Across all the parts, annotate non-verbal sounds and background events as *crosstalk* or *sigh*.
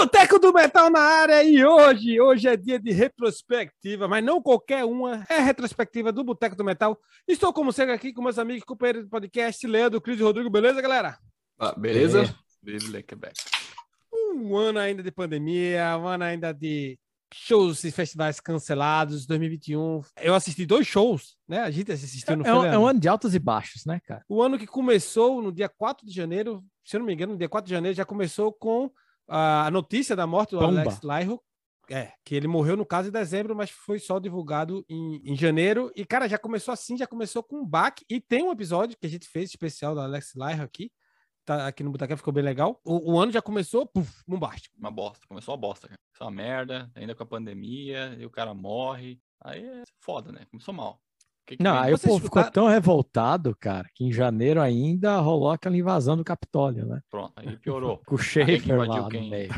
Boteco do Metal na área e hoje, hoje é dia de retrospectiva, mas não qualquer uma, é a retrospectiva do Boteco do Metal. Estou como sempre aqui com meus amigos, companheiros do podcast, Leandro, Cris e Rodrigo, beleza, galera? Ah, beleza? Beleza, Quebec. Um ano ainda de pandemia, um ano ainda de shows e festivais cancelados, 2021. Eu assisti dois shows, né? A gente assistiu no É, um- é um ano de altos e baixos, né, cara? O ano que começou no dia 4 de janeiro, se eu não me engano, no dia 4 de janeiro já começou com a notícia da morte do Bomba. Alex Lyro. É, que ele morreu no caso em dezembro, mas foi só divulgado em, em janeiro. E, cara, já começou assim, já começou com um baque. E tem um episódio que a gente fez especial do Alex Lyro aqui. Tá aqui no Botaquê, ficou bem legal. O, o ano já começou, puf, bombástico. Uma bosta. Começou uma bosta, cara. Começou uma merda, ainda com a pandemia, e o cara morre. Aí é foda, né? Começou mal. O que que Não, aí o povo ficou escutaram- tão revoltado, cara, que em janeiro ainda rolou aquela invasão do Capitólio, né? Pronto, aí *laughs* piorou. Com o Schaefer lá no quem? meio.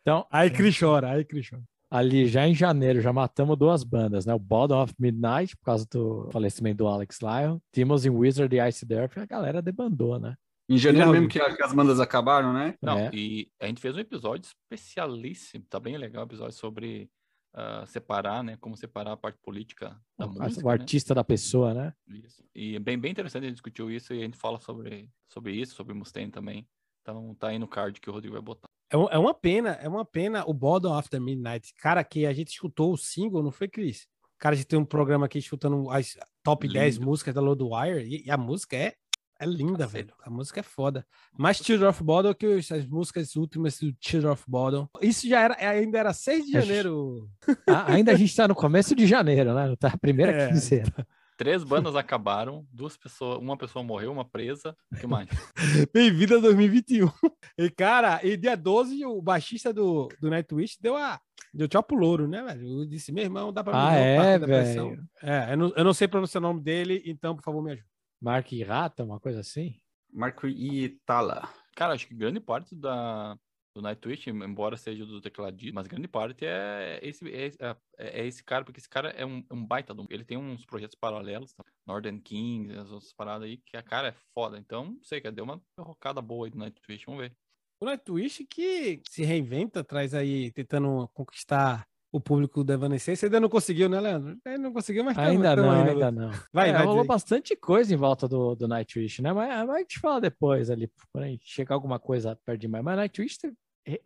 Então, Aí Cris chora, aí Cris chora. ali já em janeiro já matamos duas bandas, né? O Bottom of Midnight, por causa do falecimento do Alex Lyon. Em Wizard e Ice Death, a galera debandou, né? Em janeiro mesmo que as bandas acabaram, né? Não, É. e a gente fez um episódio especialíssimo, tá bem legal o episódio sobre ah, separar, né? Como separar a parte política da o, música, o né? artista da pessoa, né? Isso. E é bem, bem interessante, a gente discutiu isso e a gente fala sobre, sobre isso, sobre Mustaine também. Então tá aí no card que o Rodrigo vai botar. É, um- é uma pena, é uma pena o Bottom After Midnight. Cara, que a gente escutou o single, não foi, Cris? Cara, a gente tem um programa aqui escutando as top 10 Lindo. músicas da Loadwire e, e a música é, é linda, Cacete. velho. A música é foda. Mais Children of Bottom que as músicas últimas do Children of Bottom. Isso já era, ainda era 6 de É, janeiro. A- ainda a gente tá no começo de janeiro, né? Tá a primeira *laughs* É. quinzena. Três bandas acabaram, duas pessoas, uma pessoa morreu, uma presa. O que mais? *laughs* Bem-vindo a 2021. E, cara, e dia 12, o baixista do, do Nightwish deu a. Deu tchau pro louro, né, velho? Eu disse, meu irmão, dá pra mim Ah, não, é, velho. É, eu não, eu não sei pronunciar o nome dele, então, por favor, me Mark Rata, uma coisa assim. Marco Itala. Cara, acho que grande parte da, do Nightwish, embora seja do tecladista, mas grande parte é esse, é, é- é esse cara, porque esse cara é um, um baita. Ele tem uns projetos paralelos, tá? Northern Kings, as outras paradas aí, que a cara é foda. Então, não sei, cara, deu uma rocada boa aí do Nightwish, vamos ver. O Nightwish que se reinventa, traz aí, tentando conquistar o público da Evanescence. Ainda não conseguiu, né, Leandro? Ainda não conseguiu, mas Ainda não, ainda luta. não. Vai, É, vai rolou dizer. bastante coisa em volta do, do Nightwish, né? Mas, mas a gente fala depois ali, quando a gente chegar alguma coisa perto demais. Mas Nightwish, teve-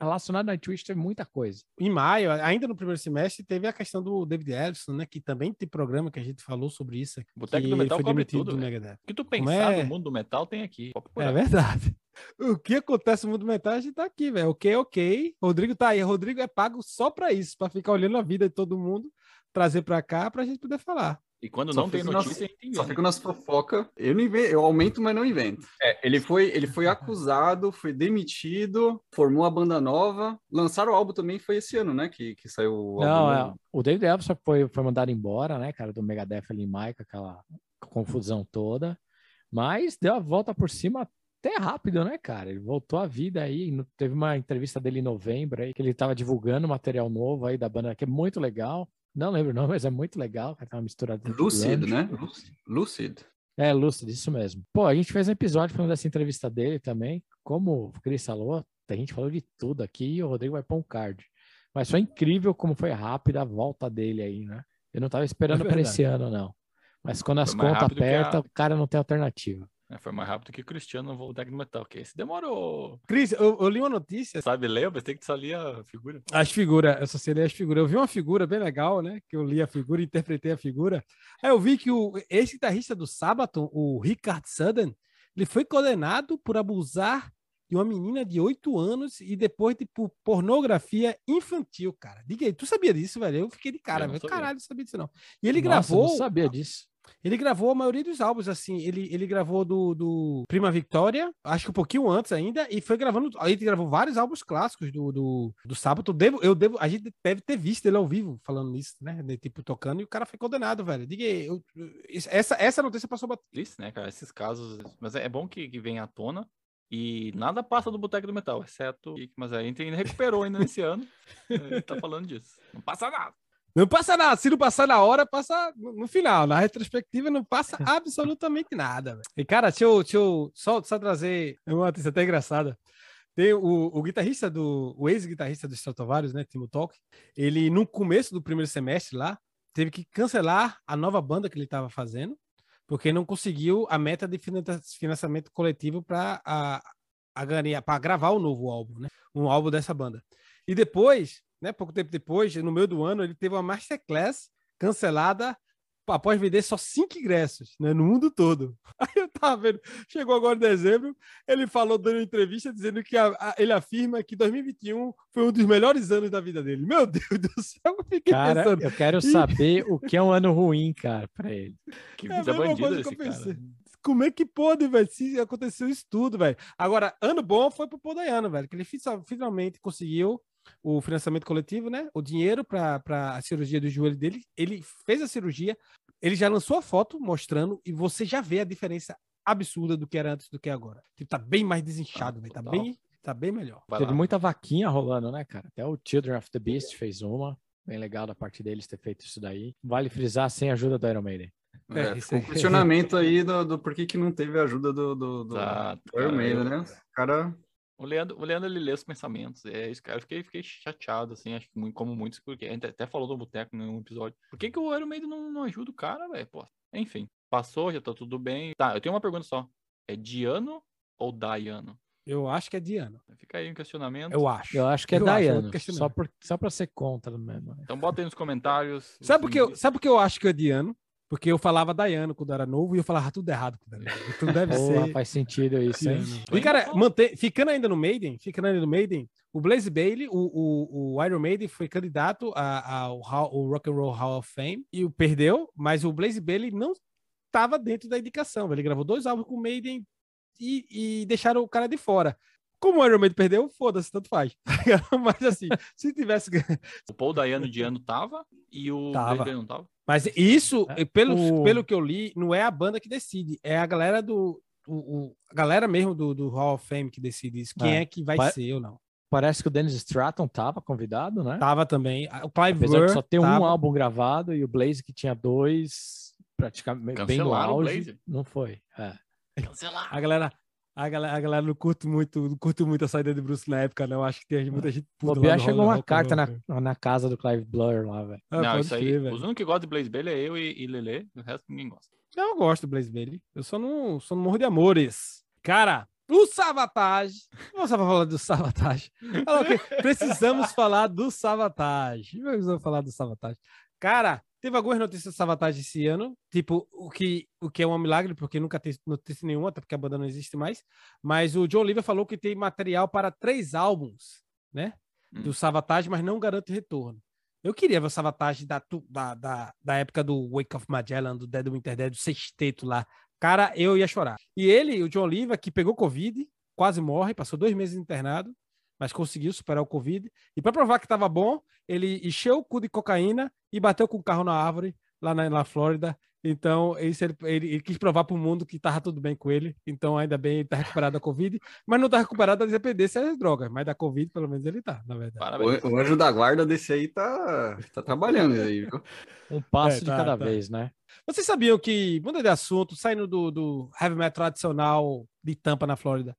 relacionado a Nightwish, teve muita coisa. Em maio, ainda no primeiro semestre, teve a questão do David Ellison, né? Que também tem programa que a gente falou sobre isso. Boteco do Metal foi cobre tudo, do velho. Megadeth. O que tu pensar é? no mundo do metal tem aqui. É verdade. *laughs* O que acontece no mundo metal, a gente tá aqui, velho. Ok, ok. Rodrigo tá aí. Rodrigo é pago só pra isso, pra ficar olhando a vida de todo mundo, trazer pra cá pra gente poder falar. E quando Só não tem nas- notícia, gente Só fico nas fofocas. Eu não invento, eu aumento, mas não invento. É, ele foi, ele foi acusado, foi demitido, formou a banda nova. Lançaram o álbum também, foi esse ano, né? Que, que saiu o Não, é, o David Ellison foi, foi mandado embora, né, cara, do Megadeth ali em maio, com aquela confusão toda. Mas deu a volta por cima até rápido, né, cara? Ele voltou à vida aí. Teve uma entrevista dele em novembro aí, que ele tava divulgando material novo aí da banda, que é muito legal. Não lembro o nome, *laughs* mas é muito legal. Tá uma misturada. de Lucid, né? Lucid. É, Lucid, isso mesmo. Pô, a gente fez um episódio falando dessa entrevista dele também. Como o Cris falou, a gente falou de tudo aqui e o Rodrigo vai pôr um card. Mas foi incrível como foi rápida a volta dele aí, né? Eu não tava esperando É para esse ano, não. Mas quando as contas que a- apertam, o cara não tem alternativa. É, foi mais rápido que o Cristiano no do Metal, que esse demorou. Cris, eu, eu li uma notícia. Sabe ler? Eu pensei que só lia a figura. As figuras, eu só sei ler as figuras. Eu vi uma figura bem legal, né? Que eu li a figura, interpretei a figura. Aí eu vi que o, esse guitarrista do Sabaton, o Richard Sudden, ele foi condenado por abusar de uma menina de 8 anos e depois de por pornografia infantil, cara. Diga aí, tu sabia disso, velho? Eu fiquei de cara, Eu velho. sabia. Caralho, não sabia disso não. E ele Nossa, eu gravou, não sabia disso. Ele gravou a maioria dos álbuns, assim. Ele, ele gravou do, do Prima Victoria, acho que um pouquinho antes ainda, e foi gravando. Ele gravou vários álbuns clássicos do, do, do Sábado. Eu devo, eu devo, a gente deve ter visto ele ao vivo falando isso, né? De, tipo, tocando, e o cara foi condenado, velho. Diga aí, eu- isso- essa, essa notícia passou bat- Triste, né, cara? Esses casos. Mas é é bom que, que venha à tona. E nada passa do Boteco do Metal, exceto. Mas a gente ainda recuperou ainda nesse ano. *laughs* Tá falando disso. Não passa nada. Não passa nada. Se não passar na hora, passa no, final. Na retrospectiva, não passa *laughs* absolutamente nada. velho. E, cara, deixa eu, deixa eu só, só trazer uma notícia até engraçada. Tem o, o guitarrista do. O ex-guitarrista do Stratovarius, né? Timo Talk. Ele, no começo do primeiro semestre lá, teve que cancelar a nova banda que ele estava fazendo, porque não conseguiu a meta de financiamento coletivo para a, a ganhar, para gravar o novo álbum, né? Um álbum dessa banda. E depois, né? Pouco tempo depois, no meio do ano, ele teve uma masterclass cancelada após vender só cinco ingressos, né, no mundo todo. *laughs* Aí eu tava vendo, chegou agora em dezembro, ele falou dando entrevista dizendo que a, a, ele afirma que 2021 foi um dos melhores anos da vida dele. Meu *laughs* Deus do céu, eu fiquei cara, pensando. eu quero saber o que é um ano ruim, cara, para ele. Que é vida bandida esse cara. Como é que pode, velho? Se aconteceu isso tudo, velho. Agora, ano bom foi pro Podaiano, velho, que ele finalmente conseguiu o financiamento coletivo, né? O dinheiro para a cirurgia do joelho dele. Ele fez a cirurgia, ele já lançou a foto mostrando e você já vê a diferença absurda do que era antes do que agora. Tipo, tá bem mais desinchado, ah, velho. Tá bem, tá bem melhor. Vai Teve lá. muita vaquinha rolando, né, cara? Até o Children of the Beast fez uma. Bem legal da parte deles ter feito isso daí. Vale frisar sem a ajuda do Iron Maiden. É, é um questionamento aí do, do porquê que não teve a ajuda do, do, do, do Iron Maiden, né? O cara o Leandro, o Leandro ele lê os pensamentos. É isso, cara. Eu fiquei, fiquei chateado, assim, acho que como muitos, porque a gente até falou do Boteco num episódio. Por que, que o Iron Maiden não, não ajuda o cara, velho? Pô, enfim, passou, já tá tudo bem. Tá, eu tenho uma pergunta só. É Diano ou Dayano? Eu acho que é Diano. Fica aí um questionamento. Eu acho. Eu acho que é eu Dayano. Só, por, só pra ser contra mesmo. Então bota aí nos comentários. Sabe por que eu, sabe que eu acho que é Diano? Porque eu falava Dayano quando era novo e eu falava tudo errado quando era novo. Tudo deve *laughs* Boa, ser. Faz sentido isso, hein? E, cara, manter, ficando ainda no Maiden, ficando ainda no Maiden, o Blaze Bailey, o, o, o Iron Maiden foi candidato ao, ao Rock and Roll Hall of Fame e o perdeu, mas o Blaze Bailey não estava dentro da indicação. Ele gravou dois álbuns com o Maiden e, e deixaram o cara de fora. Como o Iron Maiden perdeu, foda-se, tanto faz. *laughs* Mas assim, se tivesse. *laughs* O Paul Dayano de ano tava e o tava. não tava. Mas isso, é. pelo, o... pelo que eu li, não é a banda que decide, é a galera do. O, o a galera mesmo do, do Hall of Fame que decide isso, quem é, é que vai pa... ser ou não. Parece que o Dennis Stratton tava convidado, né? Tava também. O Clive Apesar Burr só ter tava... um álbum gravado e o Blaze que tinha dois, praticamente bem no auge, não foi. É. Cancelar. A galera, a galera, a galera não curte muito, não curte muito a saída de Bruce na época, não. Acho que tem muita gente. O Bia chegou uma carta na, na casa do Clive Blur lá, velho. Ah, não, isso aí. Os únicos que gostam de Blaze Bailey é eu e, e Lele, o resto ninguém gosta. Eu gosto do Blaze Bailey. Eu só não, só não morro de amores. Cara, o Savatage. Vamos falar do Savatage. *laughs* Precisamos falar do Savatage. Precisamos falar do Savatage. Cara, Teve algumas notícias de sabotagem esse ano, tipo, o que, o que é um milagre, porque nunca tem notícia nenhuma, até porque a banda não existe mais. Mas o John Oliver falou que tem material para três álbuns, né? Hum. Do Savatage, mas não garante retorno. Eu queria ver o Savatage da, da, da, da época do Wake of Magellan, do Dead Winter Dead, do sexteto lá. Cara, eu ia chorar. E ele, o John Oliver, que pegou Covid, quase morre, passou dois meses internado, mas conseguiu superar o Covid. E para provar que estava bom, ele encheu o cu de cocaína e bateu com o carro na árvore lá na, na Flórida. Então, isso ele, ele, ele quis provar para o mundo que estava tudo bem com ele. Então, ainda bem, ele está recuperado da Covid, mas não está recuperado da dependência das drogas. Mas da Covid, pelo menos, ele está, na verdade. O, o, anjo da guarda desse aí tá, tá trabalhando aí, viu? Um passo é, tá, de cada tá. vez, né? Vocês sabiam que, muda de assunto, saindo do, do heavy metal tradicional de Tampa, na Flórida,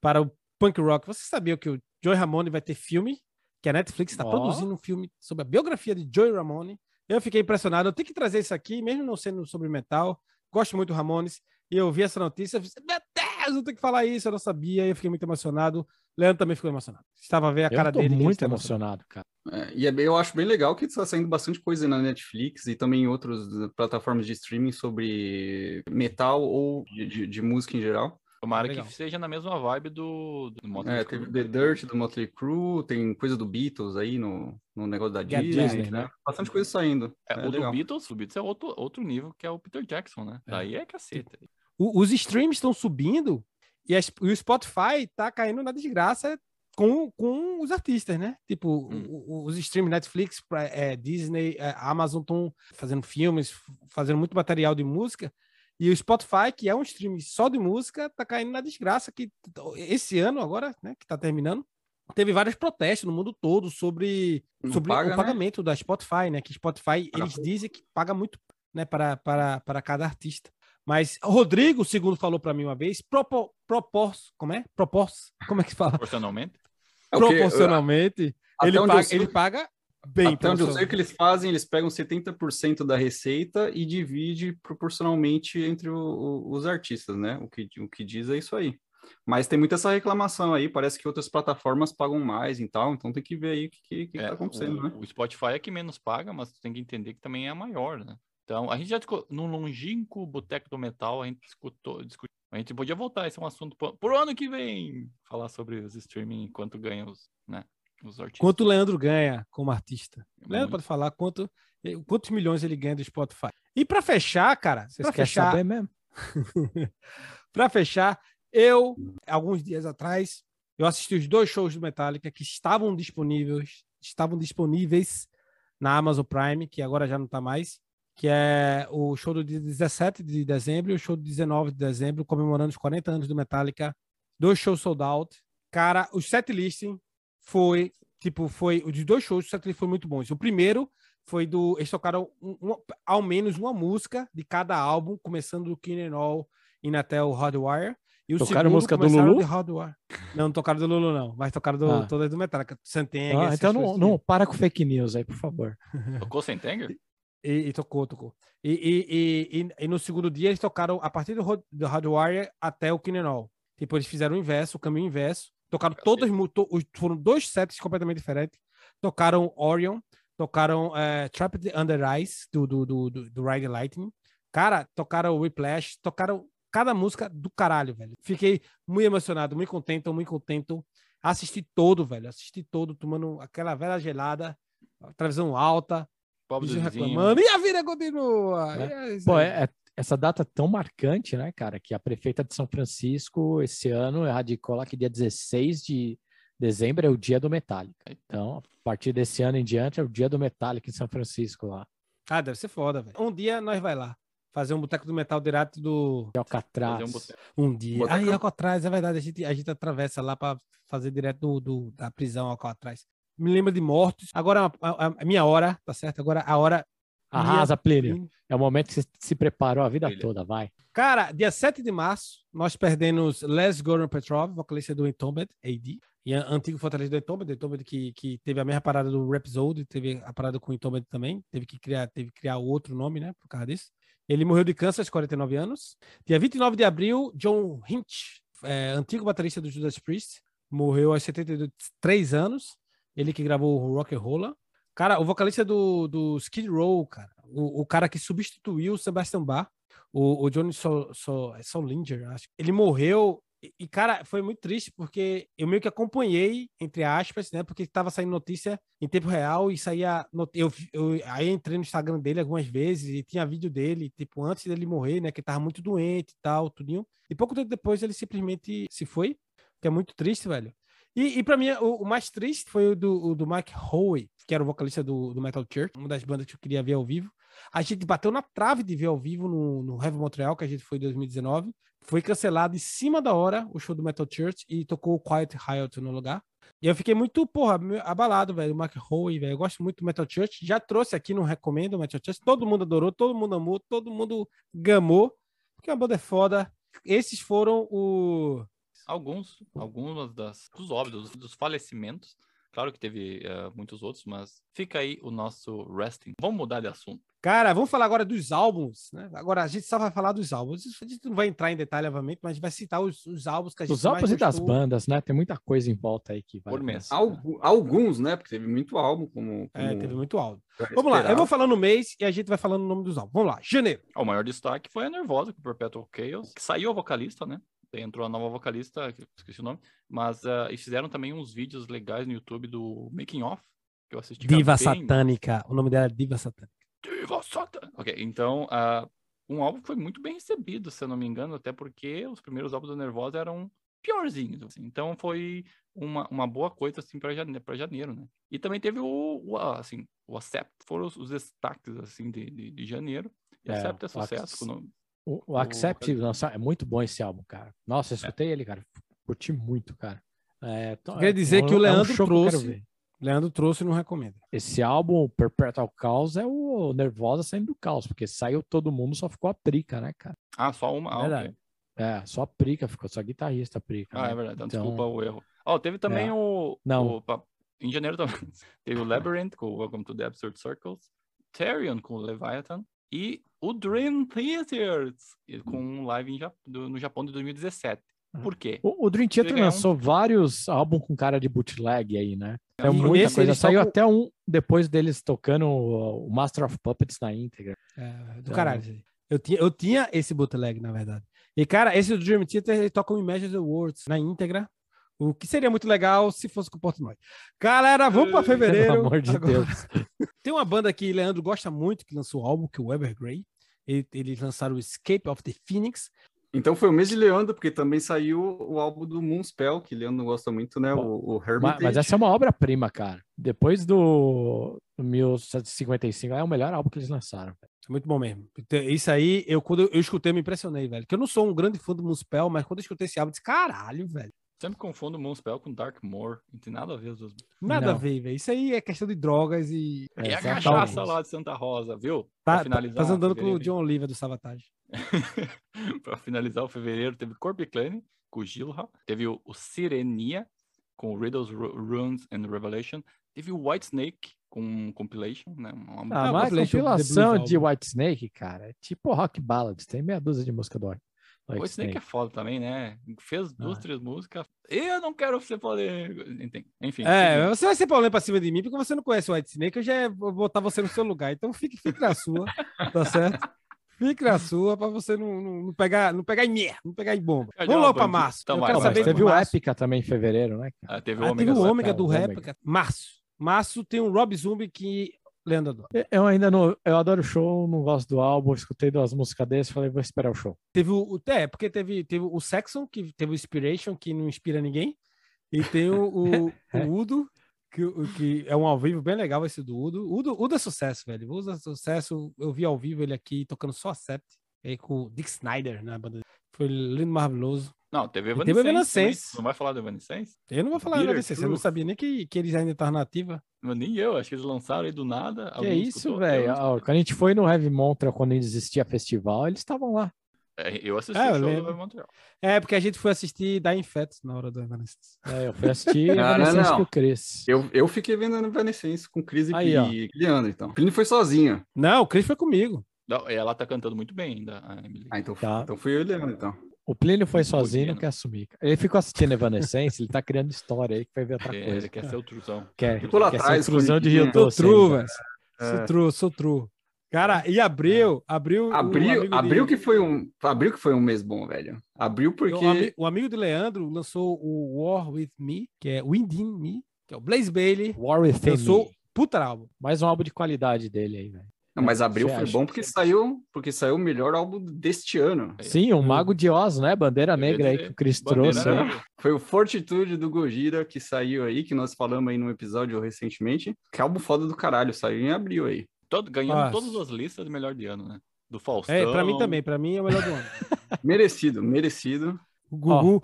para o punk rock, vocês sabiam que o Joey Ramone vai ter filme, que a Netflix está oh. produzindo um filme sobre a biografia de Joey Ramone. Eu fiquei impressionado. Eu tenho que trazer isso aqui, mesmo não sendo sobre metal. Gosto muito do Ramones. E eu vi essa notícia. Eu falei, Meu Deus, eu tenho que falar isso. Eu não sabia. Eu fiquei muito emocionado. Leandro também ficou emocionado. Estava a ver a cara dele. muito emocionado, cara. É, e é eu acho bem legal que está saindo bastante coisa na Netflix e também em outras plataformas de streaming sobre metal ou de, de, de música em geral. Tomara Legal. que seja na mesma vibe do, do Motley É, teve The Dirt do Motley Crue, tem coisa do Beatles aí no, no negócio da Disney, Disney, né? Bastante coisa saindo. É, é o legal. do Beatles, o Beatles é outro, outro nível, que é o Peter Jackson, né? É. Daí é caceta. O, os streams estão subindo e, as, e, o Spotify tá caindo na desgraça com, com os artistas, né? Tipo, hum. os streams Netflix, é, Disney, é, Amazon estão fazendo filmes, fazendo muito material de música e o Spotify, que é um stream só de música, tá caindo na desgraça que esse ano agora, né, que tá terminando, teve vários protestos no mundo todo sobre, sobre paga, o né? pagamento né? da Spotify, né? Que Spotify, eles dizem que paga muito, né, para, para, para cada artista. Mas Rodrigo, segundo falou para mim uma vez, propor, propor, como é? Propor, como é que fala? Proporcionalmente. É Proporcionalmente, ele paga, ele paga bem. Até onde eu sei o que eles fazem, eles pegam 70% da receita e divide proporcionalmente entre o, o, os artistas, né? O que, o que diz é isso aí. Mas tem muita essa reclamação aí, parece que outras plataformas pagam mais e tal, então tem que ver aí o que, que, é, tá acontecendo, o, né? O Spotify é que menos paga, mas tem que entender que também é a maior, né? Então, a gente já no longínquo Boteco do Metal, a gente escutou, discutiu. A gente podia voltar, esse é um assunto por ano que vem, falar sobre os streaming, quanto ganha os, né. Quanto o Leandro ganha como artista. É Leandro pode falar quanto, eh, quantos milhões ele ganha do Spotify. E para fechar, cara, vocês querem fechar... saber mesmo? *laughs* para fechar, eu, alguns dias atrás, eu assisti os dois shows do Metallica que estavam disponíveis, estavam disponíveis na Amazon Prime, que agora já não está mais, que é o show do dia 17 de dezembro e o show do 19 de dezembro, comemorando os 40 anos do Metallica. Dois shows sold out. Cara, o set listing foi, tipo, foi, os dois shows, o set listing foi muito bons. O primeiro foi do, eles tocaram um, um, ao menos uma música de cada álbum, começando do King All indo até o Hardwire. E o tocaram música do Lulu? Não, não tocaram do Lulu, não. Mas tocaram do, ah. todas do Metallica. Sentenger. Ah, então não, não, para com fake news aí, por favor. *laughs* Tocou Sentenger? E, e, tocou, tocou. E, e, e, e, no segundo dia eles tocaram a partir do, do Hardwire até o Kinenol. Tipo, eles fizeram o inverso, o caminho inverso. Tocaram todos, to, foram dois sets completamente diferentes. Tocaram Orion, tocaram uh, Trapped Under Ice, do, do, do, do, do Ride Lightning. Cara, tocaram Whiplash, tocaram cada música do caralho, velho. Fiquei muito emocionado, muito contente, muito contente. Assisti todo, velho. Assisti todo, tomando aquela velha gelada, televisão alta, Pobre do reclamando. E a vida continua. É. Pô, é, é, essa data tão marcante, né, cara, que a prefeita de São Francisco esse ano erradicou lá que dia 16 de dezembro é o dia do Metallica. Então, a partir desse ano em diante é o dia do Metallica em São Francisco lá. Ah, deve ser foda, velho. Um dia nós vai lá fazer um boteco do metal direto do Alcatraz. Um, um, dia. Boteco... Ah, Alcatraz, é verdade. A gente, a gente atravessa lá para fazer direto do, do, da prisão Alcatraz. Me lembra de mortos. Agora a, a, minha hora, tá certo? Agora a hora. Arrasa, Plínio. É o momento que você se preparou a vida toda, vai. Cara, dia 7 de março, nós perdemos Les Goran Petrov, vocalista do Entombed, AD, e antigo fortaleza do Entombed, Entombed que, que teve a mesma parada do Rhapsody, teve a parada com o Entombed também, teve que criar, teve que criar outro nome, né, por causa disso. Ele morreu de câncer aos 49 anos. Dia 29 de abril, John Hinch, é, antigo baterista do Judas Priest, morreu aos 73 anos. Ele que gravou o Rock and Roll. Cara, o vocalista do, do Skid Row, cara, o, o cara que substituiu o Sebastian Bach, o, o Johnny Sol, Sol, Solinger, acho. Ele morreu e, cara, foi muito triste porque eu meio que acompanhei, entre aspas, né? Porque estava saindo notícia em tempo real e saía. Eu, eu, aí entrei no Instagram dele algumas vezes e tinha vídeo dele, tipo, antes dele morrer, né? Que ele tava muito doente e tal, tudinho. E pouco tempo depois ele simplesmente se foi, que é muito triste, velho. E, e para mim, o, o, mais triste foi o do, o do Mike Howe, que era o vocalista do, do Metal Church, uma das bandas que eu queria ver ao vivo. A gente bateu na trave de ver ao vivo no, no Heavy Montreal, que a gente foi em 2019. Foi cancelado em cima da hora o show do Metal Church e tocou o Quiet Riot no lugar. E eu fiquei muito, porra, abalado, velho. O Mark Howe, velho. Eu gosto muito do Metal Church. Já trouxe aqui, não recomendo o Metal Church. Todo mundo adorou, todo mundo amou, todo mundo gamou. Porque a banda é foda. Esses foram o. Alguns, algumas das, dos óbitos, dos falecimentos Claro que teve uh, muitos outros, mas fica aí o nosso resting. Vamos mudar de assunto. Cara, vamos falar agora dos álbuns, né? Agora a gente só vai falar dos álbuns. A gente não vai entrar em detalhe, obviamente, mas a gente vai citar os, os álbuns que a gente Os álbuns e das bandas, né? Tem muita coisa em volta aí que vai. Por mês. alguns, né? Porque teve muito álbum, como. como... É, teve muito álbum. Vamos lá, eu vou falando o mês e a gente vai falando o nome dos álbuns. Vamos lá, janeiro. O maior destaque foi a Nervosa com o Perpetual Chaos, que saiu a vocalista, né? Entrou a nova vocalista, esqueci o nome, mas uh, eles fizeram também uns vídeos legais no YouTube do Making Off, que eu assisti. Diva Satânica, o nome dela é Diva Satânica. Diva Satânica. Ok, então, uh, um álbum foi muito bem recebido, se eu não me engano, até porque os primeiros álbuns do Nervosa eram piorzinhos, assim. então foi uma, uma boa coisa, assim, para janeiro, janeiro, né? E também teve o, o assim, o Accept, foram os, os destaques, assim, de, de, de janeiro. E é, Accept é sucesso, quando o, o Accept, o... nossa, é muito bom esse álbum, cara. Nossa, eu é. escutei é. ele, cara. Curti muito, cara. É, tô, Quer dizer é, que o Leandro é um trouxe. Que Leandro trouxe e não recomenda. Esse álbum, o Perpetual Caos, é o Nervosa saindo do caos, porque saiu todo mundo, só ficou a Prica, né, cara? Ah, só uma. Verdade. ok. É, só a Prica ficou, só guitarrista a Prica. Ah, né? é verdade. Então, Então, desculpa o erro. Ó, teve também É. o, Não. o- Em janeiro também. *laughs* teve o Labyrinth com o Welcome to the Absurd Circles. Therion com o Leviathan. E o Dream Theater com um live em Ja- do- no Japão de 2017. Uhum. Por quê? O, o Dream Theater ganhar um- lançou vários álbuns com cara de bootleg aí, né? É E muita coisa. Saiu até um depois deles tocando o Master of Puppets na íntegra. É, do Então- caralho. Eu tinha, eu tinha esse bootleg, na verdade. E, cara, esse do Dream Theater, ele toca o Imagine the Words na íntegra. O que seria muito legal se fosse com o Portnoy. Galera, vamos para fevereiro. Pelo amor de Agora- Deus. *laughs* Tem uma banda que Leandro gosta muito, que lançou o álbum, que é o Evergrey. Ele- Eles lançaram o Escape of the Phoenix. Então foi o mês de Leandro, porque também saiu o álbum do Moonspell, que Leandro gosta muito, né? O, o Mas, Hermitage. mas essa é uma obra-prima, cara. Depois do, do 1755, é o melhor álbum que eles lançaram. É muito bom mesmo. Então, Isso aí, eu, quando eu, eu escutei, eu me impressionei, velho. Que eu não sou um grande fã do Moonspell, mas quando eu escutei esse álbum, eu disse, caralho, velho. Sempre confundo Moonspell com Darkmoor. Não tem nada a ver as duas. Nada Não. a ver, velho. Isso aí é questão de drogas e. E a cachaça lá de Santa Rosa, viu? Tá, Pra finalizar. tá andando com o John Oliver do Savatage. *laughs* pra finalizar o fevereiro, teve Corbiclane com o Gilha. Teve o, o Sirenia com o Riddles, Ru- Runes and Revelation. Teve o White Snake com um compilation, né? Uma, uma- Ah, Ah, mas a compilation The compilação de. White Snake, cara, é tipo rock ballads. Tem meia dúzia de música do o White White Snake é foda também, né? Fez duas, Ah. três músicas. Eu não quero ser polêmico. Enfim, enfim. É, seguindo. você vai ser problema pra cima de mim porque você não conhece o White Snake, eu já ia botar você no seu lugar. Então fique, fique na sua, tá certo? Fique na sua pra você não, não, não pegar, não pegar em merda, não pegar em bomba. Vamos logo pra março. Então eu vai, quero vai. Teve o. Épica também em fevereiro, né? Ah, teve o Ah, Omega teve o ômega do Ômega. Réplica. Março. Março tem um Rob Zombie que Leandro. Eu ainda não. Eu adoro o show, não gosto do álbum, escutei duas músicas desse, falei, vou esperar o show. Teve o. É, porque teve, teve o Saxon, que teve o Inspiration, que não inspira ninguém. E tem o, o, *laughs* É. o Udo, que, que é um ao vivo bem legal esse do Udo. Udo, Udo é sucesso, velho. Udo é sucesso. Eu vi ao vivo ele aqui tocando só Sept. Aí com o Dick Snyder na banda. Foi lindo, maravilhoso. Não, teve Evanescence. teve. Evanescence. Não vai falar do Evanescence? Eu não vou falar nada disso, eu não sabia nem que, que eles ainda estavam na ativa. Mas Nem eu, acho que eles lançaram aí do nada. Que alguém isso, velho? Quando a gente foi no Heavy Montreal, quando existia festival, eles estavam lá. É, eu assisti É, eu o show do lembro. Heavy Montreal. É, porque a gente foi assistir Dying Fats na hora do Evanescence. É, eu fui assistir *laughs* Não, não, Evanescence não. com o Chris. Eu, eu fiquei vendo a Evanescence com Cris e, Aí, e Leandro, então. Cris foi sozinho. Não, o Chris foi comigo. Não, ela tá cantando muito bem ainda, a Emily. Ah, então, Tá. então fui eu e Leandro, então. O Plínio foi sozinho, não quer assumir. Ele ficou assistindo Evanescence, ele tá criando história aí que vai ver outra É, coisa. ele quer ser o truzão. Quer, Ficou lá quer atrás, ser intrusão de Rio. Sou Doce. true, ainda. velho. Sou É. true, sou true. Cara, e abril, abril. o Abril, abril de- que foi um. Abril que foi um mês bom, velho. Abril porque. O, ami- o amigo de Leandro lançou o War With Me, que é Within Me, que é o Blaze Bailey. War Within Lançou Me. puta álbum. Mais um álbum de qualidade dele aí, velho. Não, mas abril Você foi acha? bom porque saiu, porque saiu o melhor álbum deste ano. Sim, um Mago de Oz, né? Bandeira Negra aí que o Chris Bandeira trouxe. Negra. Foi o Fortitude do Gojira que saiu aí, que nós falamos aí num episódio recentemente. Que álbum foda do caralho, saiu em abril aí. Todo, ganhando Nossa. todas as listas de melhor de ano, né? Do Faustão. É, pra mim também, pra mim é o melhor do ano. *laughs* Merecido, merecido. O Gugu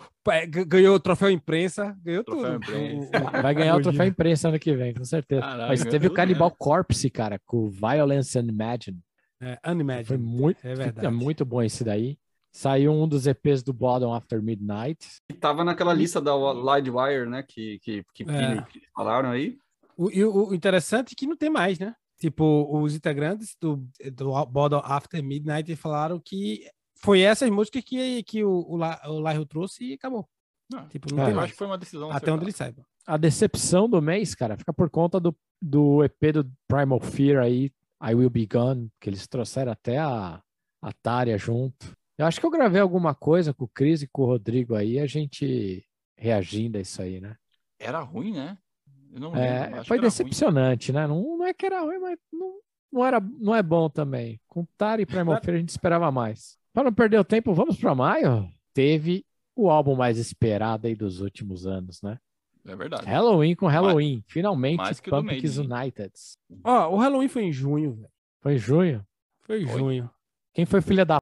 g- ganhou o troféu imprensa, ganhou Troféu tudo. imprensa. Vai ganhar o troféu imprensa ano que vem, com certeza. Caralho, Mas teve o Cannibal né? Corpse, cara, com Violence Unimagined. É, Foi Unimagined. muito, É verdade. é muito bom esse daí. Saiu um dos EPs do Bottom After Midnight. E tava naquela lista da Livewire, né? Que, que, que, É. que falaram aí. O, e o, interessante é que não tem mais, né? Tipo, os integrantes do, do Bottle After Midnight falaram que foi essas músicas que, que o, o, La- o Lyle trouxe e acabou. Não, Tipo, não É, tem eu mais. acho que foi uma decisão Até onde ele saiba. A decepção do mês, cara, fica por conta do, do EP do Primal Fear aí, I Will Be Gone, que eles trouxeram até a, a Tária junto. Eu acho que eu gravei alguma coisa com o Cris e com o Rodrigo aí, a gente reagindo a isso aí, né? Era ruim, né? Eu não É, foi decepcionante, né? Não, não é que era ruim, mas não, não, era, não é bom também. Com Tária e Primal Fear a gente esperava mais. Para não perder o tempo, vamos para maio? Teve o álbum mais esperado aí dos últimos anos, né? É verdade. Halloween com Halloween. Finalmente, mais que Pumpkins. United. Ó, o Halloween foi em junho, velho. Foi em junho. Foi em Foi. junho. Quem foi filha da p...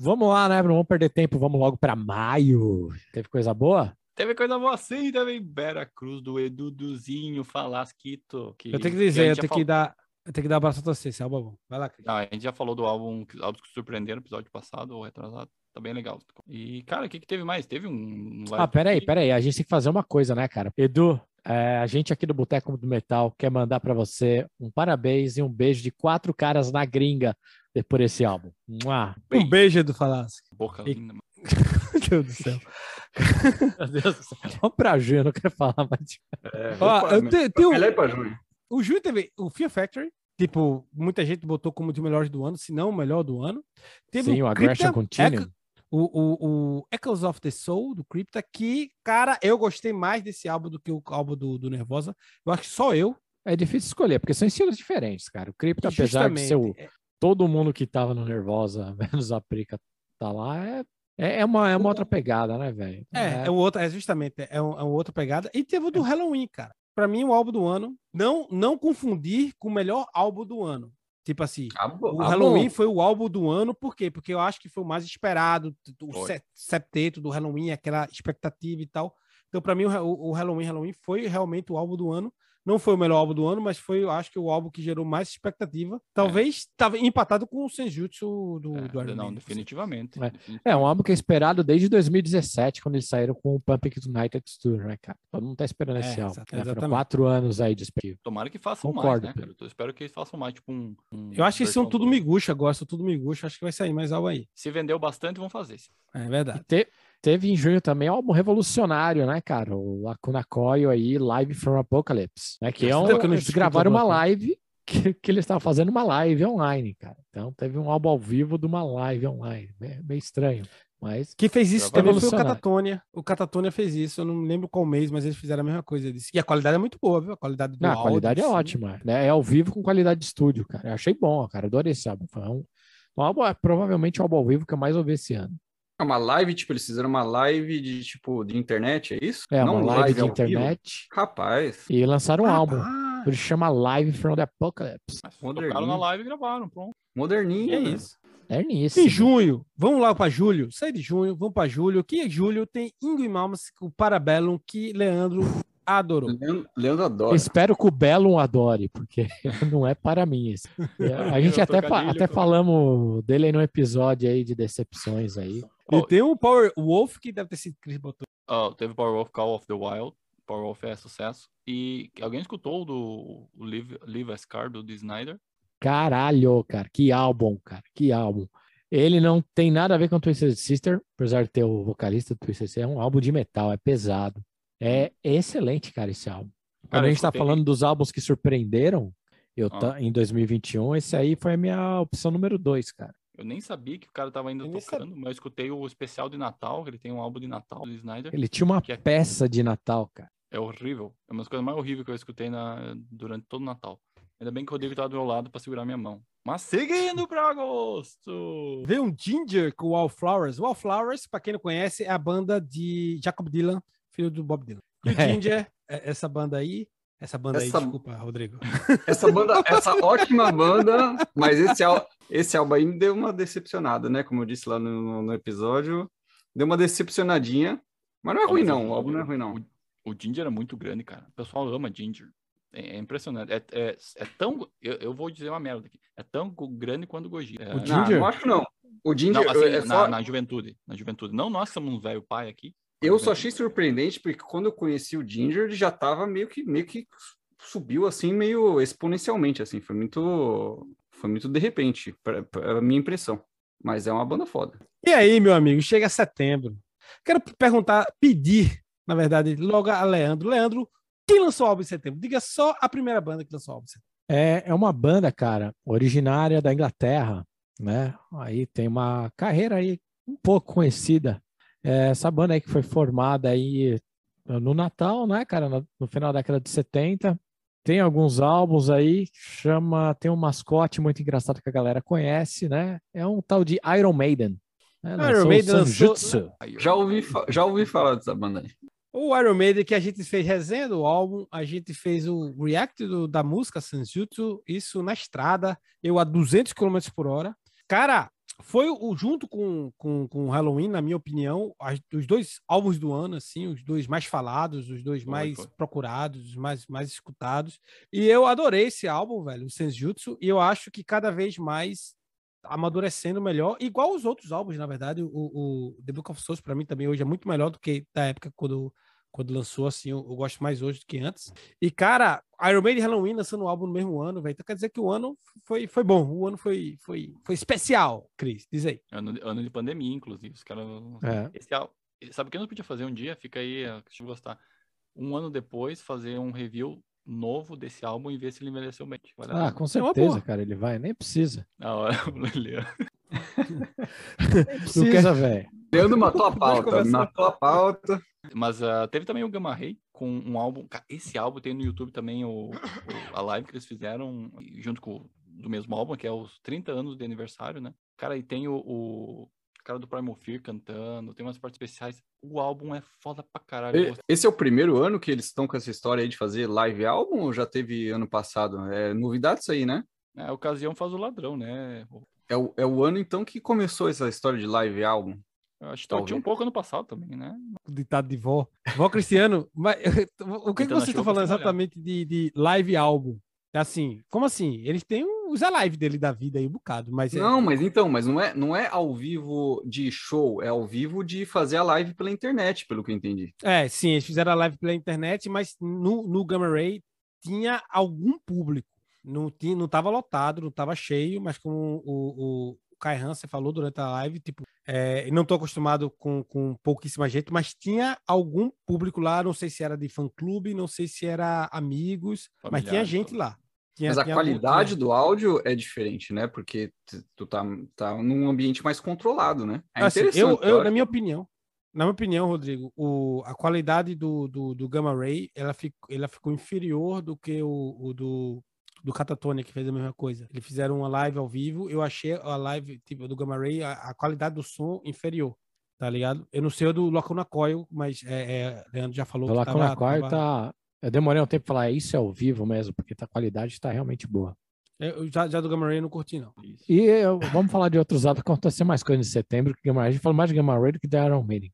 Vamos lá, né? Não vamos perder tempo, vamos logo para maio. Teve coisa boa? Teve coisa boa assim também. Vera Cruz, do Edu Duzinho, Falasquito. Que, Eu tenho que a dizer, eu tenho que falou- dar. Eu tenho que dar abraço a você, esse álbum é bom. Vai lá, Cris. Ah, a gente já falou do álbum, álbuns que surpreenderam no episódio passado ou retrasado. Tá bem legal. E, cara, o que, que teve mais? Teve um. Ah, peraí, peraí. A gente tem que fazer uma coisa, né, cara? Edu, é, a gente aqui do Boteco do Metal quer mandar pra você um parabéns e um beijo de quatro caras na gringa por esse álbum. Mua. Um beijo, Edu Falasque. Boca E- linda, mano. *laughs* Meu Deus do céu. *laughs* Meu Deus do céu. Vamos pra Ju, eu não quero falar mais. É, Ó, eu te- tenho- junho. O Júlio teve o Fear Factory. Tipo, muita gente botou como de melhores do ano, se não o melhor do ano. Teve Sim, o Aggression Crypta, Continue. Echo- o, o, o Echoes of the Soul, do Crypta, que, cara, eu gostei mais desse álbum do que o álbum do, do Nervosa. Eu acho que só eu. É difícil escolher, porque são estilos diferentes, cara. O Crypto, apesar de ser o, justamente, todo mundo que tava no Nervosa, *laughs* menos a Prica tá lá, é, é, é uma, é uma outra pegada, né, velho? É, é, o outro, é justamente, é, um, é uma outra pegada. E teve o do Halloween, cara. Pra mim, o álbum do ano, não, não confundir com o melhor álbum do ano. Tipo assim, Ah, o ah, Halloween bom. foi o álbum do ano, por quê? Porque eu acho que foi o mais esperado, o set- septeto do Halloween, aquela expectativa e tal. Então, pra mim, o o Halloween Halloween foi realmente o álbum do ano. Não foi o melhor álbum do ano, mas foi, eu acho que o álbum que gerou mais expectativa. Talvez tava empatado com o Senjutsu do, É, do Iron não, definitivamente. É. definitivamente. É um álbum que é esperado desde 2017, quando eles saíram com o Pumpkin United Tour, né, cara? Todo mundo tá esperando É, esse álbum. exato- né? Foram exatamente. quatro anos aí de expectativa. Tomara que façam Concordo, mais, né, cara? Eu espero que eles façam mais, tipo um. um Eu acho que são tudo do- miguxa agora, são tudo miguxa. Acho que vai sair mais álbum aí. Se vendeu bastante, vão fazer. É E verdade. Te- teve em junho também um álbum revolucionário, né, cara? O Lacuna Coil aí, Live from Apocalypse. Né? Que é um, eles gravaram uma live que, que eles estavam fazendo uma live online, cara. Então teve um álbum ao vivo de uma live online. Meio, meio estranho. Mas Quem fez isso também foi o. Catatonia. O Catatonia fez isso, eu não lembro qual mês, mas eles fizeram a mesma coisa. Eles- E a qualidade é muito boa, viu? A qualidade do não, a áudio, qualidade é ótima. Né? É ao vivo com qualidade de estúdio, cara. Eu achei bom, cara. Adorei esse álbum. Foi um, um álbum, é provavelmente o álbum ao vivo que eu mais ouvi esse ano. É uma live, tipo, eles fizeram uma live de, tipo, de internet, é isso? É Não uma live de ao vivo? internet. Rapaz, E lançaram um álbum. Rapaz, Por isso chama Live from the Apocalypse. Mas Moderninho. tocaram na live e gravaram, pronto. moderninho. é né? isso. É nisso. Em junho, vamos lá para julho. Sai de junho, vamos para julho. Que em julho tem Ingo e Malmas, o Parabellum, que Leandro adorou. Leandro, Leandro adora. Espero que o Bellum adore, porque *laughs* não é para mim esse. É, *laughs* A gente Eu até, até falamos dele aí no episódio aí de decepções aí. E tem o Power Wolf, que deve ter sido Chris botou. Ó, teve Power of Call of the Wild. Power of é sucesso. E alguém escutou do o Live, Live a Scar do Dee Snyder? Caralho, cara, que álbum, cara, que álbum. Ele não tem nada a ver com Twisted Sister, apesar de ter o vocalista do Twisted Sister, é um álbum de metal, é pesado. É excelente, cara, esse álbum. Quando Cara, a eu gente tá falando dos álbuns que surpreenderam, eu Ah. tá, em 2021, esse aí foi a minha opção número dois, cara. Eu nem sabia que o cara tava ainda Eu tocando, mas eu escutei o especial de Natal, ele tem um álbum de Natal do Snyder. Ele tinha uma é- peça de Natal, cara. É horrível. É uma das coisas mais horríveis que eu escutei na, durante todo o Natal. Ainda bem que o Rodrigo tava do meu lado pra segurar minha mão. Mas seguindo pra agosto! Veio um Ginger com o Wallflowers. Wallflowers, para quem não conhece, é a banda de Jacob Dylan, filho do Bob Dylan. E o. *laughs* Ginger, é essa banda aí, essa banda Essa- aí, desculpa, Rodrigo. *laughs* Essa banda, essa ótima banda, mas esse, esse álbum aí me deu uma decepcionada, né? Como eu disse lá no, no episódio, deu uma decepcionadinha. Mas não é ruim, não. O álbum não é ruim, não. O, o Ginger é muito grande, cara. O pessoal ama Ginger. É, é impressionante. É, é, é tão. Eu, eu vou dizer uma merda aqui. É tão grande quanto o Goji. É, O Não, Ginger? não acho, não. O Ginger, Não, assim, é na, só- na juventude. Na juventude. Não nós somos um velho pai aqui. Eu só achei surpreendente, porque quando eu conheci o Ginger, ele já tava meio que, meio que subiu assim, meio exponencialmente, assim. Foi muito, foi muito de repente, pra minha impressão. Mas é uma banda foda. E aí, meu amigo, chega setembro. Quero perguntar, pedir, na verdade, logo a Leandro. Leandro, quem lançou o álbum em setembro? Diga só a primeira banda que lançou o álbum em setembro. É, é uma banda, cara, originária da Inglaterra, né? Aí tem uma carreira aí um pouco conhecida. É, essa banda aí que foi formada aí no Natal, né, cara, no, final da década de 70. Tem alguns álbuns aí, chama, tem um mascote muito engraçado que a galera conhece, né? É um tal de Iron Maiden. Né? Iron Maiden lançou- Já ouvi, já ouvi falar dessa banda aí. O Iron Maiden, que a gente fez resenha do álbum, a gente fez o react do- da música Sanjutsu, isso na estrada, eu a 200 km por hora. Cara, foi o junto com, com, com Halloween, na minha opinião, as, os dois álbuns do ano, assim, os dois mais falados, os dois Foi, mais foi. procurados, os mais, mais escutados. E eu adorei esse álbum, velho, o Senjutsu, e eu acho que cada vez mais amadurecendo melhor, igual os outros álbuns, na verdade, o, o The Book of Souls para mim também hoje é muito melhor do que da época quando quando lançou, assim, eu, eu gosto mais hoje do que antes. E, cara, Iron Maiden e Halloween lançando um álbum no mesmo ano, velho. Então quer dizer que o ano foi, foi bom, o ano foi, foi, foi especial, Cris, diz aí. Ano, ano de pandemia, inclusive. Os caras. É. Esse Sabe o que nós podia fazer um dia? Fica aí, deixa eu gostar. Um ano depois, fazer um review novo desse álbum e ver se ele envelheceu bem. Ah, com uma certeza, boa. cara, ele vai, nem precisa. Na hora, *laughs* o. Nem precisa, velho. Leandro matou *laughs* a pauta, matou a pauta. Mas ah, teve também o Gamma Ray com um álbum. Esse álbum tem no YouTube também o, o- a live que eles fizeram junto com o do mesmo álbum, que é os 30 anos de aniversário, né? Cara, e tem o, o cara do Primal Fear cantando, tem umas partes especiais. O álbum é foda pra caralho. E-. Esse é o primeiro ano que eles estão com essa história aí de fazer live álbum ou já teve ano passado? É novidade isso aí, né? É, a ocasião faz o ladrão, né? É o, é o ano então que começou essa história de live álbum. Eu acho que Talvez. tinha um pouco ano passado também, né? O ditado de vó. Vó Cristiano, mas, *laughs* o que, que eu vou falando exatamente de, de live álbum? É Assim, como assim? Eles têm os live dele da vida aí, um bocado, mas é- Não, mas então, mas não é, não é ao vivo de show, é ao vivo de fazer a live pela internet, pelo que eu entendi. É, sim, eles fizeram a live pela internet, mas no, no Gamma Ray tinha algum público. Não, tinha, não tava lotado, não tava cheio, mas como o, Kai Hansen falou durante a live, tipo, é, eu não tô acostumado com, com pouquíssima gente, mas tinha algum público lá, não sei se era de fã-clube, não sei se era amigos, mas tinha gente tudo. lá. Tinha- Mas a qualidade do áudio é diferente, né? Porque tu tá, tá num ambiente mais controlado, né? É Assim, interessante. eu, eu, acho. na minha opinião, na minha opinião, Rodrigo, o, a qualidade do, do, do Gamma Ray, ela, fico, ela ficou inferior do que o, o do, do Catatonia, que fez a mesma coisa. Eles fizeram uma live ao vivo, eu achei a live tipo, do Gamma Ray, a, a qualidade do som inferior, tá ligado? Eu não sei o do Lacuna Coil, mas é, é, Leandro já falou O que Lacuna tava, Coil tava- tá. Eu demorei um tempo pra falar, isso é ao vivo mesmo, porque a qualidade tá realmente boa. Eu já, já do Gamma Ray eu não curti, não. Isso. E eu- vamos falar de outros álbuns, aconteceu mais coisas em setembro, que Gamma Ray, a gente falou mais de Gamma Ray do que de Iron Maiden.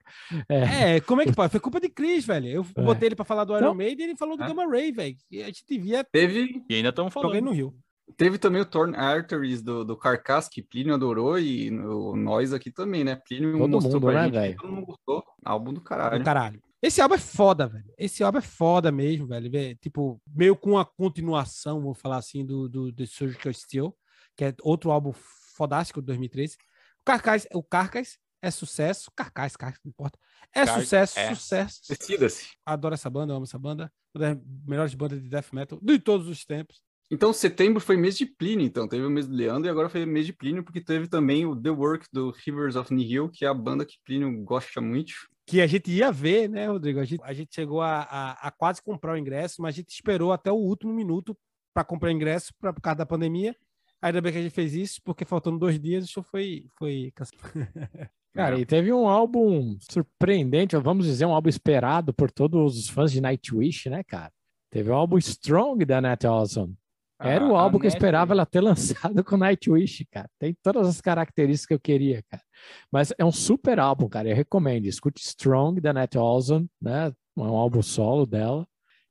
É, É, como é que pode? Foi culpa de Chris, velho. Eu É. botei ele pra falar do Iron Então- Maiden e ele falou do É. Gamma Ray, velho. E a gente devia Teve, E ainda estamos falando. no Rio. teve também o Torn Arteries do, do Carcass, que Plínio adorou, e o- nós aqui também, né? Plínio Todo mostrou mundo, pra né, gente, velho? todo mundo gostou. Álbum do do caralho. Esse álbum é foda, velho. Esse álbum é foda mesmo, velho. Vê, Tipo, meio com a continuação, vou falar assim, do, do, do Surgical Steel, que é outro álbum fodástico de 2013. O Carcas, o Carcas é sucesso. Carcas, Carcas, não importa. É Car- sucesso, é. sucesso. Decida-se. Adoro essa banda, amo essa banda. Uma das melhores bandas de death metal de todos os tempos. Então, setembro foi mês de Plínio, então. Teve o mês do Leandro e agora foi mês de Plínio, porque teve também o The Work do Rivers of Nihil, que é a banda que Plínio gosta muito. Que a gente ia ver, né, Rodrigo? A gente, a gente chegou a, a, a quase comprar o ingresso, mas a gente esperou até o último minuto para comprar o ingresso pra, por causa da pandemia. Ainda bem que a gente fez isso, porque faltando dois dias, o show foi, foi. *laughs* Cara, e teve um álbum surpreendente, vamos dizer, um álbum esperado por todos os fãs de Nightwish, né, cara? Teve o álbum Strong da Nat Awesome. Era o A- a álbum que eu esperava ela ter *laughs* lançado com Nightwish, cara. Tem todas as características que eu queria, cara. Mas é um super álbum, cara. Eu recomendo. Escute Strong da Nat Awesome, né? É um álbum solo dela.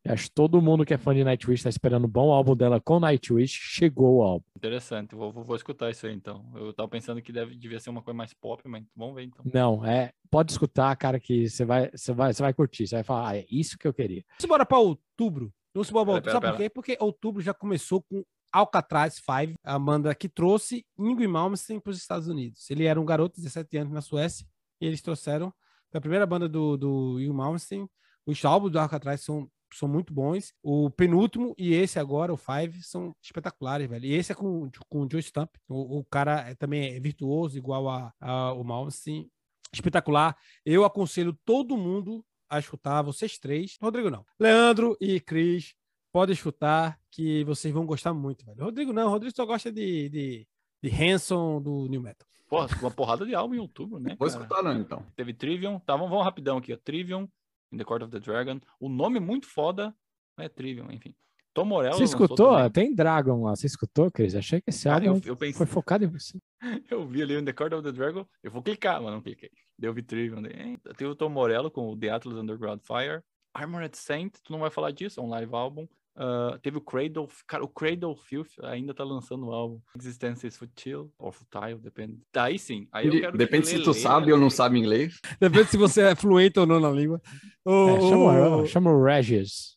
Eu acho que todo mundo que é fã de Nightwish tá esperando um bom álbum dela com Nightwish. Chegou o álbum. Interessante, vou, vou, vou escutar isso aí então. Eu tava pensando que deve, devia ser uma coisa mais pop, mas vamos ver então. Não, é. Pode escutar, cara, que você vai, você vai, você vai curtir. Você vai falar, ah, é isso que eu queria. Vamos embora para outubro. Vamos embora pra Pera, Sabe por quê? Porque outubro já começou com Alcatraz 5, a banda que trouxe Ingrid Malmsteen para os Estados Unidos. Ele era um garoto de 17 anos na Suécia e eles trouxeram a primeira banda do, do Ingrid Malmsteen. Os álbuns do Alcatraz são, são muito bons. O penúltimo e esse agora, o Five, são espetaculares, velho. E esse é com, com o Joe Stump. O, o cara é, também é virtuoso, igual a, a, o Malmsteen. Espetacular. Eu aconselho todo mundo a escutar, vocês três. Rodrigo não. Leandro e Cris, podem escutar que vocês vão gostar muito, velho. Rodrigo não, Rodrigo só gosta de, de, de Hanson do New Metal. Porra, uma porrada de álbum em outubro, né? Vou cara? escutar não, então. Teve Trivium, tá? Vamos, vamos rapidão aqui, ó. Trivium, In the Court of the Dragon. O nome é muito foda, é Trivium, enfim. Tom Morello Você escutou? Tem Dragon lá. Você escutou, Cris? Achei que esse álbum eu, eu pensei, foi focado em você. *laughs* eu vi ali o The Court of the Dragon, eu vou clicar, mas não cliquei. Deu vi Trivium. daí, hein? Tem o Tom Morello com o The Atlas Underground Fire. Armored Saint, tu não vai falar disso, é um live álbum. Ah, teve o Cradle, cara, o Cradle Filth ainda tá lançando o álbum. Existence is Futile, ou Futile, depende. Daí sim, aí eu quero que Depende se tu sabe ou não sabe inglês. Depende se você é fluente ou não na língua. Ô, *laughs* É, chama, chama o Regis.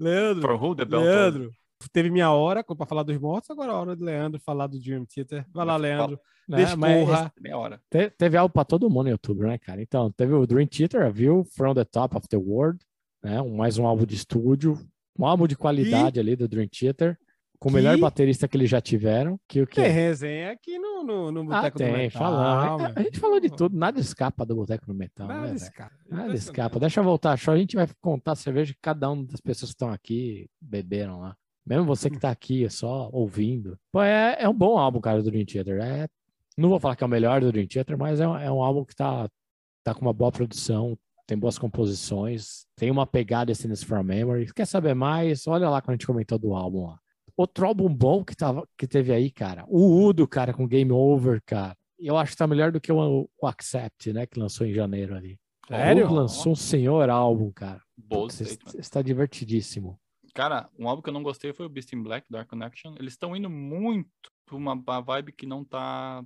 Leandro, For who the bell Leandro, teve minha hora para falar dos mortos, agora é a hora do Leandro falar do Dream Theater. Vai lá, Mas Leandro. né? Mas Descorra. Meia hora. te- teve algo pra todo mundo no YouTube, né, cara? Então, teve o Dream Theater, a View, From the Top of the World, né? Um- mais um álbum de estúdio, um álbum de qualidade ali do Dream Theater, com o melhor baterista que eles já tiveram. Que o que Tem resenha aqui no, no, no Ah, Boteco do tem, Metal. falando. A, gente falou de tudo, nada escapa do Boteco no Metal, Nada né, escapa. Nada escapa. Deixa eu voltar, show. A gente vai contar a cerveja que cada uma das pessoas que estão aqui beberam lá. Mesmo você que tá aqui só ouvindo. Pô, é, é um bom álbum, cara, do Dream Theater. É, não vou falar que é o melhor do Dream Theater, mas é, um- é um álbum que tá, tá com uma boa produção, tem boas composições, tem uma pegada Essence from Memory. Quer saber mais? Olha lá quando a gente comentou do álbum lá. Outro álbum bom que, tava, que teve aí, cara. O Udo, cara, com Game Over, cara. Eu acho que tá melhor do que o, o Accept, né? Que lançou em janeiro ali. Sério? O Udo lançou um senhor álbum, cara. Bold está divertidíssimo. Cara, um álbum que eu não gostei foi o Beast in Black, Dark Connection. Eles estão indo muito pra uma vibe que não tá.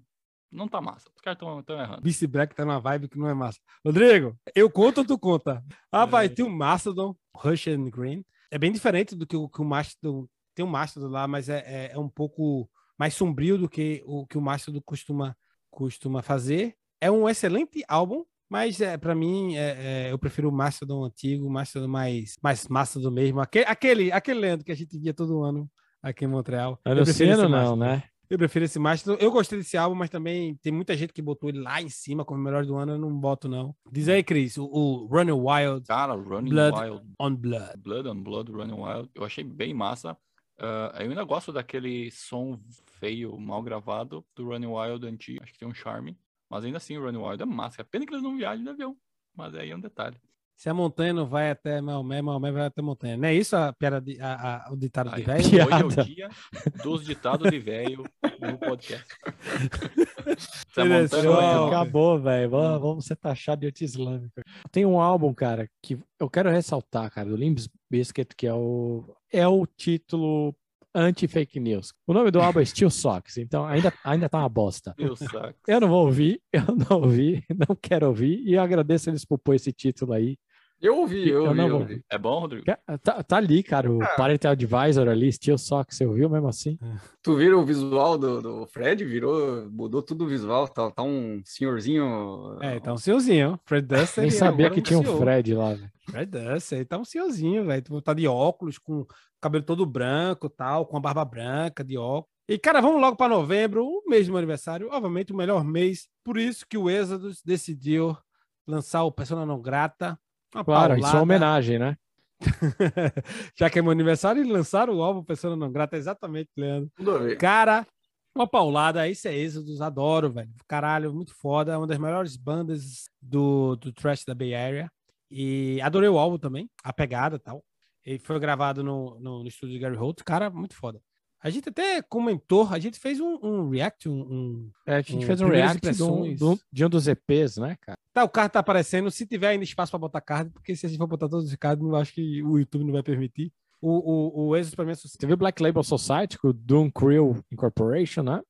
Não tá massa. Os caras estão errando. Beast Black tá numa vibe que não é massa. Rodrigo, eu conto ou tu conta? Ah, vai, É. tem o Mastodon, Rush and Green. É bem diferente do que o, que o Mastodon. Tem o Mastodon lá, mas é, é, é um pouco mais sombrio do que o que o Mastodon costuma, costuma fazer. É um excelente álbum, mas é, para mim é, é, eu prefiro o Mastodon antigo, o Mastodon mais, mais Mastodon mesmo. Aquele, aquele, aquele Leandro que a gente via todo ano aqui em Montreal. Eu prefiro não, Mastodon. né? Eu prefiro esse Mastodon. Eu gostei desse álbum, mas também tem muita gente que botou ele lá em cima como o melhor do ano. Eu não boto, não. Diz aí, Cris, o, o Running Wild Cara, Running Blood. Wild, on Blood. Blood on Blood, Running Wild, eu achei bem massa. Ah, eu ainda gosto daquele som feio, mal gravado do Running Wild antigo. Acho que tem um charme. Mas ainda assim, o Running Wild é massa. É pena que eles não viajam de avião. Mas aí é um detalhe. Se a montanha não vai até Maomé, Maomé vai até montanha. Não é isso a piada de, a, a- o ditado de Aí, velho? hoje é o dia dos ditados de velho no podcast. *laughs* Se a montanha Acabou, velho. Vamos, vamos ser taxados de anti-islâmico. Tem um álbum, cara, que eu quero ressaltar, cara, do Limbs Biscuit, que é o, é o título anti-fake news. O nome do álbum é Steel Socks, então ainda, ainda tá uma bosta. Eu não vou ouvir, eu não ouvi, não quero ouvir, e eu agradeço eles por pôr esse título aí. Eu ouvi, eu Eu ouvi, não eu ouvi. É bom, Rodrigo? Tá, tá ali, cara, o Parental Advisor ali, Steel Socks, você ouviu mesmo assim? Tu viram o visual do, do Fred? Virou, mudou tudo o visual. Tá, tá um senhorzinho. É, tá um senhorzinho. Fred Dust. Nem ele sabia que tinha um senhor. Fred lá, velho. Fred Dust, ele tá um senhorzinho, velho. Tu Tá de óculos, com o cabelo todo branco tal, com a barba branca, de óculos. E, cara, vamos logo para novembro, o meu aniversário, obviamente o melhor mês. Por isso que o Exodus decidiu lançar o Persona Não Grata. Uma Claro, isso é paulada. uma homenagem, né? *laughs* Já que é meu aniversário, eles lançaram o álbum Persona Não Grata, exatamente, Leandro. Cara, uma paulada, isso é Exodus, adoro, velho. Caralho, muito foda, é uma das melhores bandas do, do trash da Bay Area. E adorei o álbum também, a pegada e tal. Ele foi gravado no, no, no estúdio de Gary Holt, cara, muito foda. A gente até comentou, a gente fez um, um react, um, um- É, a gente Um, fez um react de um, impressões. de um- dos EPs, né, cara? Tá, o card tá aparecendo, se tiver ainda espaço para botar card, porque se a gente for botar todos os cards, eu acho que o YouTube não vai permitir. O, o, o mim é. Teve o Black Label Society com o Doom Crew Incorporation, né?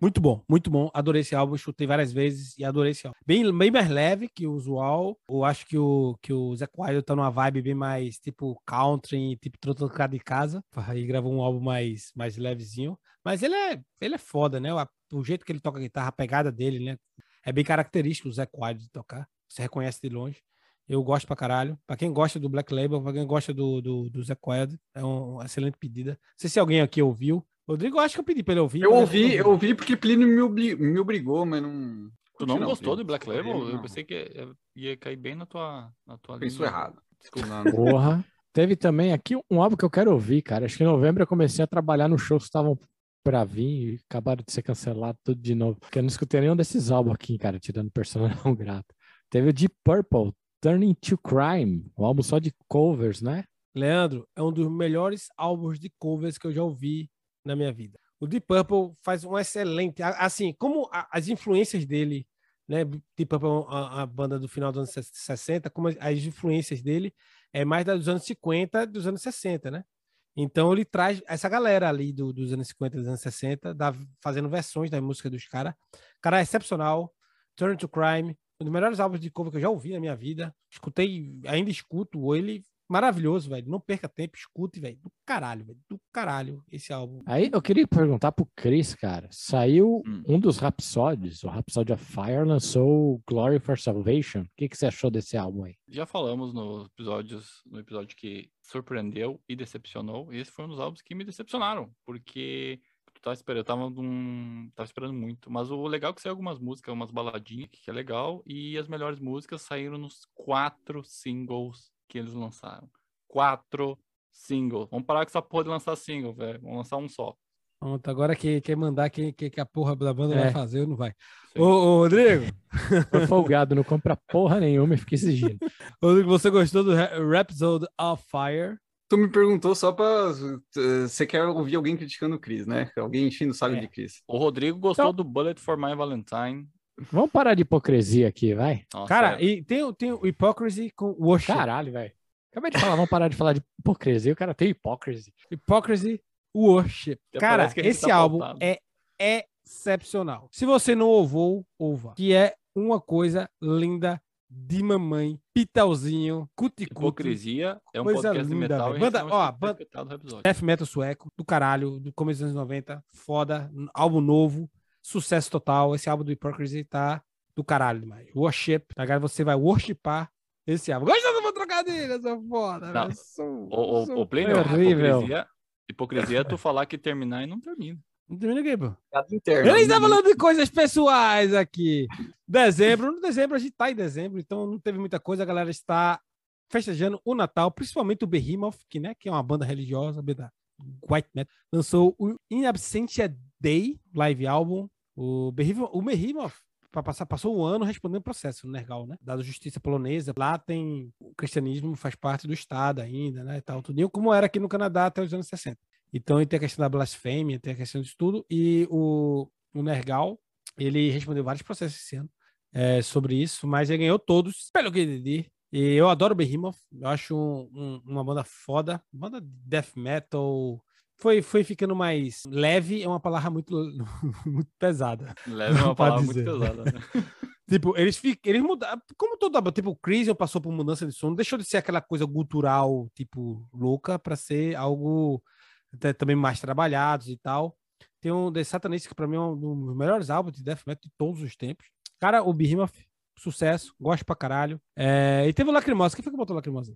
Muito bom, muito bom. Adorei esse álbum, chutei várias vezes e adorei esse álbum. Bem, bem mais leve que o usual. Eu acho que o, que o Zé Coelho tá numa vibe bem mais tipo country, tipo trocado de casa. Aí gravou um álbum mais, mais levezinho. Mas ele é, ele é foda, né? O, o jeito que ele toca a guitarra, a pegada dele, né? É bem característico o Zé Coelho de tocar. Você reconhece de longe. Eu gosto pra caralho. Pra quem gosta do Black Label, pra quem gosta do, do, do Zé Coelho, é um- uma excelente pedida. Não sei se alguém aqui ouviu. Rodrigo, acho que eu pedi pra ele ouvir. Eu ouvi, não eu ouvi porque Plínio me, obli- me obrigou, mas não. Tu não Curti gostou Plínio. do Black Label? Não. Eu pensei que ia- ia cair bem na tua, na tua Pensou linha. errado. Desculpa. Não, não. Porra. Teve também aqui um álbum que eu quero ouvir, cara. Acho que em novembro eu comecei a trabalhar no show que estavam pra vir e acabaram de ser cancelados tudo de novo. Porque eu não escutei nenhum desses álbuns aqui, cara, tirando Persona não *laughs* grata. Teve o Deep Purple, Turning to Crime, um álbum só de covers, né? Leandro, é um dos melhores álbuns de covers que eu já ouvi na minha vida. O Deep Purple faz um excelente, assim, como as influências dele, né? Deep Purple é a, a banda do final dos anos 60, como as, as influências dele é mais dos anos 50, dos anos 60, né? Então ele traz essa galera ali do, dos anos 50, dos anos 60, da, fazendo versões da música dos caras. Cara, excepcional. Turn to Crime, um dos melhores álbuns de cover que eu já ouvi na minha vida. Escutei, ainda escuto ele maravilhoso, velho. Não perca tempo, escute, velho. Do caralho, velho. Do caralho esse álbum. Aí eu queria perguntar pro Chris, cara. Saiu hum. um dos Rhapsodies, o Rhapsody of Fire lançou Glory for Salvation. O que, que você achou desse álbum aí? Já falamos nos episódios, no episódio que surpreendeu e decepcionou. E esse foi um dos álbuns que me decepcionaram, porque tava esperando, eu tava, num, tava esperando muito. Mas o legal é que saiu algumas músicas, umas baladinhas, que é legal, e as melhores músicas saíram nos quatro singles que eles lançaram. Quatro singles. Vamos parar com essa porra de lançar single, velho. Vamos lançar um só. Pronto, agora que quer mandar que, que, que, a porra da banda é. vai fazer, ou não vai. Ô, ô, Rodrigo! *laughs* Tô folgado, não compra porra nenhuma e fica exigindo. *laughs* Rodrigo, você gostou do Rhapsody of Fire? Tu me perguntou só pra. Você quer ouvir alguém criticando o Chris, né? Alguém enchendo o saco é. de Chris. O Rodrigo gostou então... do Bullet for My Valentine. Vamos parar de hipocrisia aqui, vai. Nossa, Cara, é. e tem, tem o Hypocrisy com Worship. Caralho, velho. Acabei de falar, vamos parar de falar de hipocrisia. O cara tem Hypocrisy. Hypocrisy Worship. Cara, esse tá álbum é excepcional. Se você não ouvou, ouva. Que é uma coisa linda de mamãe, pitalzinho, cuticuti. Hipocrisia é um coisa podcast linda, de metal. Banda, ó, banda, death metal sueco, do caralho, do começo dos anos 90, foda, álbum novo, sucesso total. Esse álbum do Hypocrisy tá do caralho demais. Worship. Agora você vai worshipar esse álbum. Gosta do meu trocadilho, essa foda. Não. Sou, o, sou o, o Plínio, hipocrisia, hipocrisia é tu falar que terminar e não termina. Não termina aqui, pô. Interno, Ele está falando de coisas pessoais aqui. Dezembro, no dezembro, a gente tá em dezembro, então não teve muita coisa. A galera está festejando o Natal, principalmente o Behemoth, que, né, que é uma banda religiosa, White Metal, lançou o In Absentia Day live album. O Behemoth, o Behemoth passar, passou um ano respondendo processo no Nergal, né? Dado justiça polonesa, lá tem o cristianismo faz parte do Estado ainda, né? Tal, tudo, como era aqui no Canadá até os anos 60. Então, tem a questão da blasfêmia, tem a questão de tudo, e o, o Nergal, ele respondeu vários processos esse ano é, sobre isso, mas ele ganhou todos, pelo que entendi. E eu adoro Behemoth, eu acho um, um, uma banda foda, banda de death metal, foi, foi ficando mais leve, é uma palavra muito, *laughs* muito pesada. Leve é uma *laughs* palavra muito pesada, né? *laughs* tipo, eles, eles mudaram, como toda, tipo, o Crisium passou por mudança de som, deixou de ser aquela coisa cultural, tipo, louca, para ser algo também mais trabalhados e tal. Tem um The Satanist, que pra mim é um dos melhores álbuns de death metal de todos os tempos. Cara, o Behemoth, sucesso, gosto pra caralho. É... E teve o Lacrimosa. Quem foi que botou o Lacrimosa?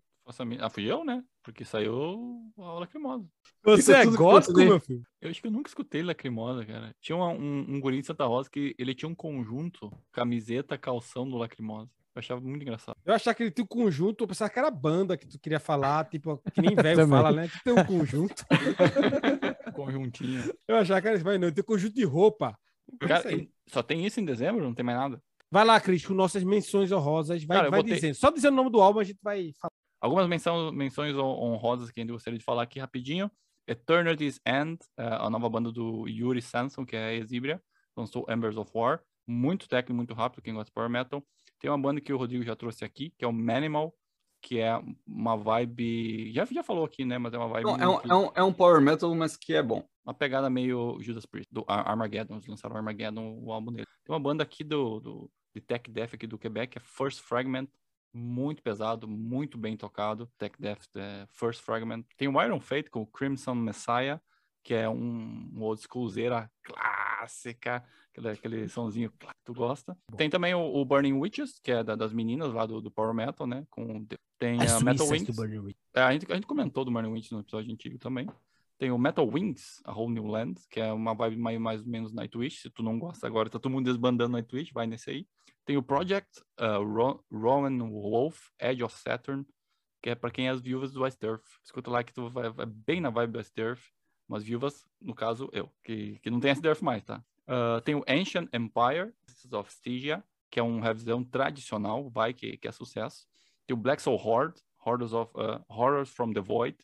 Ah, fui eu, né? Porque saiu a Lacrimosa. Você é gótico, meu filho? Eu acho que eu nunca escutei Lacrimosa, cara. Tinha um, um, um guri de Santa Rosa que ele tinha um conjunto, camiseta, calção do Lacrimosa. Eu achava muito engraçado. Eu achava que ele tinha um conjunto, eu pensava que era banda que tu queria falar, tipo, que nem *laughs* velho fala, né? Que tem um conjunto. *laughs* Conjuntinho. Eu achava que era, mas não, tem um conjunto de roupa. Cara, só tem isso em dezembro? Não tem mais nada? Vai lá, Cris, com nossas menções honrosas. Vai, Cara, vai botei... dizendo. Só dizendo o nome do álbum, a gente vai falar. Algumas menção, menções honrosas que ainda gostaria de falar aqui rapidinho. Eternity's End, é, a nova banda do Yuri Sanson, que é a Exibria, lançou Embers of War. Muito técnico, muito rápido, quem gosta de Power Metal. Tem uma banda que o Rodrigo já trouxe aqui, que é o Manimal, que é uma vibe. Já, já falou aqui, né? Mas é uma vibe. Não, é, um, é, um, é um Power Metal, mas que é bom. Uma pegada meio Judas Priest, do Armageddon. Eles lançaram Armageddon, o álbum dele. Tem uma banda aqui do, do de Tech Death aqui do Quebec, é First Fragment. Muito pesado, muito bem tocado. Tech Death, é, First Fragment. Tem o Iron Fate com o Crimson Messiah, que é um, um old schoolzeira clássica, aquele, aquele somzinho que tu gosta. Tem também o, o, Burning Witches, que é da, das meninas lá do, do, Power Metal, né? Com, tem a, a Metal Wings. É, a, gente, a gente comentou do Burning Witches no episódio antigo também. Tem o Metal Wings, a Whole New Land, que é uma vibe mais, mais ou menos Nightwish. Se tu não gosta agora, tá todo mundo desbandando Nightwish, vai nesse aí. Tem o Project uh, Rowan Wolf, Edge of Saturn, que é para quem é as viúvas do West Earth. Escuta lá que tu vai, vai bem na vibe do West Earth. Umas viúvas, no caso, eu, que, que não tem West Earth mais, tá? Uh, tem o Ancient Empire of Stygia, que é um revisão tradicional, vai, que, que é sucesso. Tem o Black Soul Horde, Horrors, of, uh, Horrors from the Void,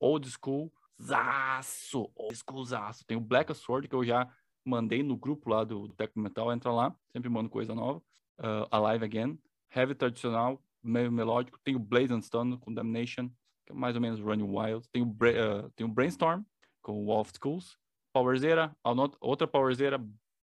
Old School, zaço, Old School zaço. Tem o Black Sword, que eu já mandei no grupo lá do, do Tecno Metal, entra lá, sempre mando coisa nova. Uh, Alive Again, Heavy Tradicional, meio melódico. Tem o Blaze and Stone, Condemnation, que é mais ou menos Running Wild. Tem o, uh, tem o Brainstorm, com o Wolf Schools. Powerzeira, outra Powerzeira,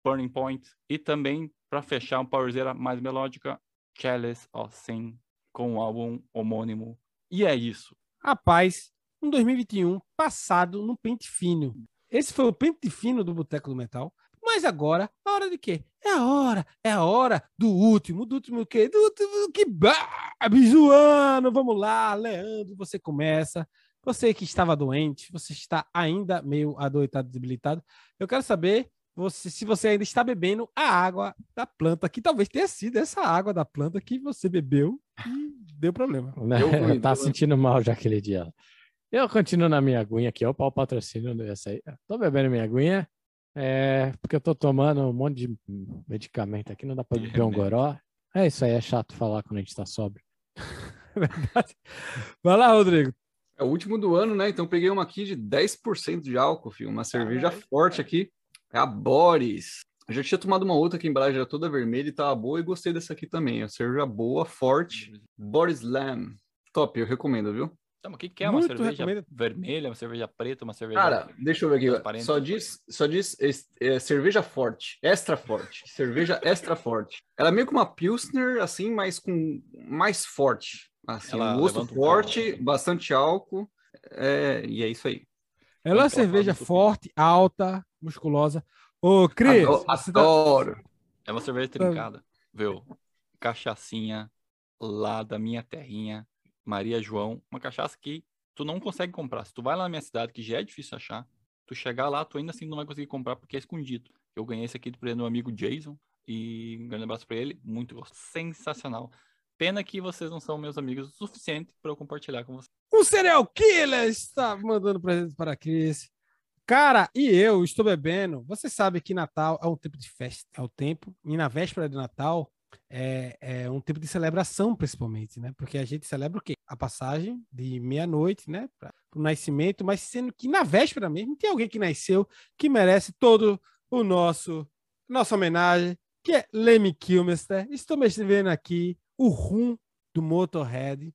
Burning Point. E também, para fechar, uma Powerzeira mais melódica, Chalice of Sin, com o álbum homônimo. E é isso. Rapaz, um 2021 passado no pente fino. Esse foi o pente fino do Boteco do Metal. Mas agora, a hora de quê? É a hora, é a hora do último, do último quê? Do último que zoando. Vamos lá, Leandro, você começa. Você que estava doente, você está ainda meio adoitado, debilitado. Eu quero saber você, se você ainda está bebendo a água da planta, que talvez tenha sido essa água da planta que você bebeu e deu problema. *laughs* Eu, tá sentindo mal já aquele dia. Eu continuo na minha aguinha aqui, ó, o patrocínio dessa aí. Tô bebendo minha aguinha, é, porque eu tô tomando um monte de medicamento aqui, não dá para beber um goró. É isso aí, é chato falar quando a gente tá sóbrio. *laughs* Verdade. Vai lá, Rodrigo. É o último do ano, né? Então peguei uma aqui de 10% de álcool, filho. Uma cerveja forte aqui. É a Boris. Eu já tinha tomado uma outra que a embalagem era toda vermelha e tava boa e gostei dessa aqui também. É cerveja boa, forte. Boris Lam. Top, eu recomendo, viu? Então, o que, que é uma Muito cerveja recomendo. vermelha, uma cerveja preta, uma cerveja. Cara, deixa eu ver aqui. Só diz, só diz é, cerveja forte, extra forte. cerveja *laughs* extra forte. Ela é meio que uma Pilsner, assim, mas com mais forte. Assim, Ela um gosto forte, um bastante álcool. É, e é isso aí. Ela é uma cerveja forte, alta, musculosa. Ô, Cris, adoro. Tá adoro. Tá... É uma cerveja trincada, viu? Cachaçinha lá da minha terrinha, Maria João, uma cachaça que tu não consegue comprar. Se tu vai lá na minha cidade, que já é difícil achar, tu chegar lá, tu ainda assim não vai conseguir comprar porque é escondido. Eu ganhei esse aqui do meu amigo Jason e um grande abraço para ele, muito gosto, sensacional. Pena que vocês não são meus amigos o suficiente para eu compartilhar com vocês. Um serial killer está mandando presentes para a Cris. Cara, e eu estou bebendo. Você sabe que Natal é um tempo de festa, é o tempo. E na véspera de Natal é, é um tempo de celebração, principalmente, né? Porque a gente celebra o quê? A passagem de meia-noite, né? Para o nascimento, mas sendo que na véspera mesmo tem alguém que nasceu que merece todo o nosso nossa homenagem, que é Lemmy Kilmister. Estou me vendo aqui o rum do Motorhead.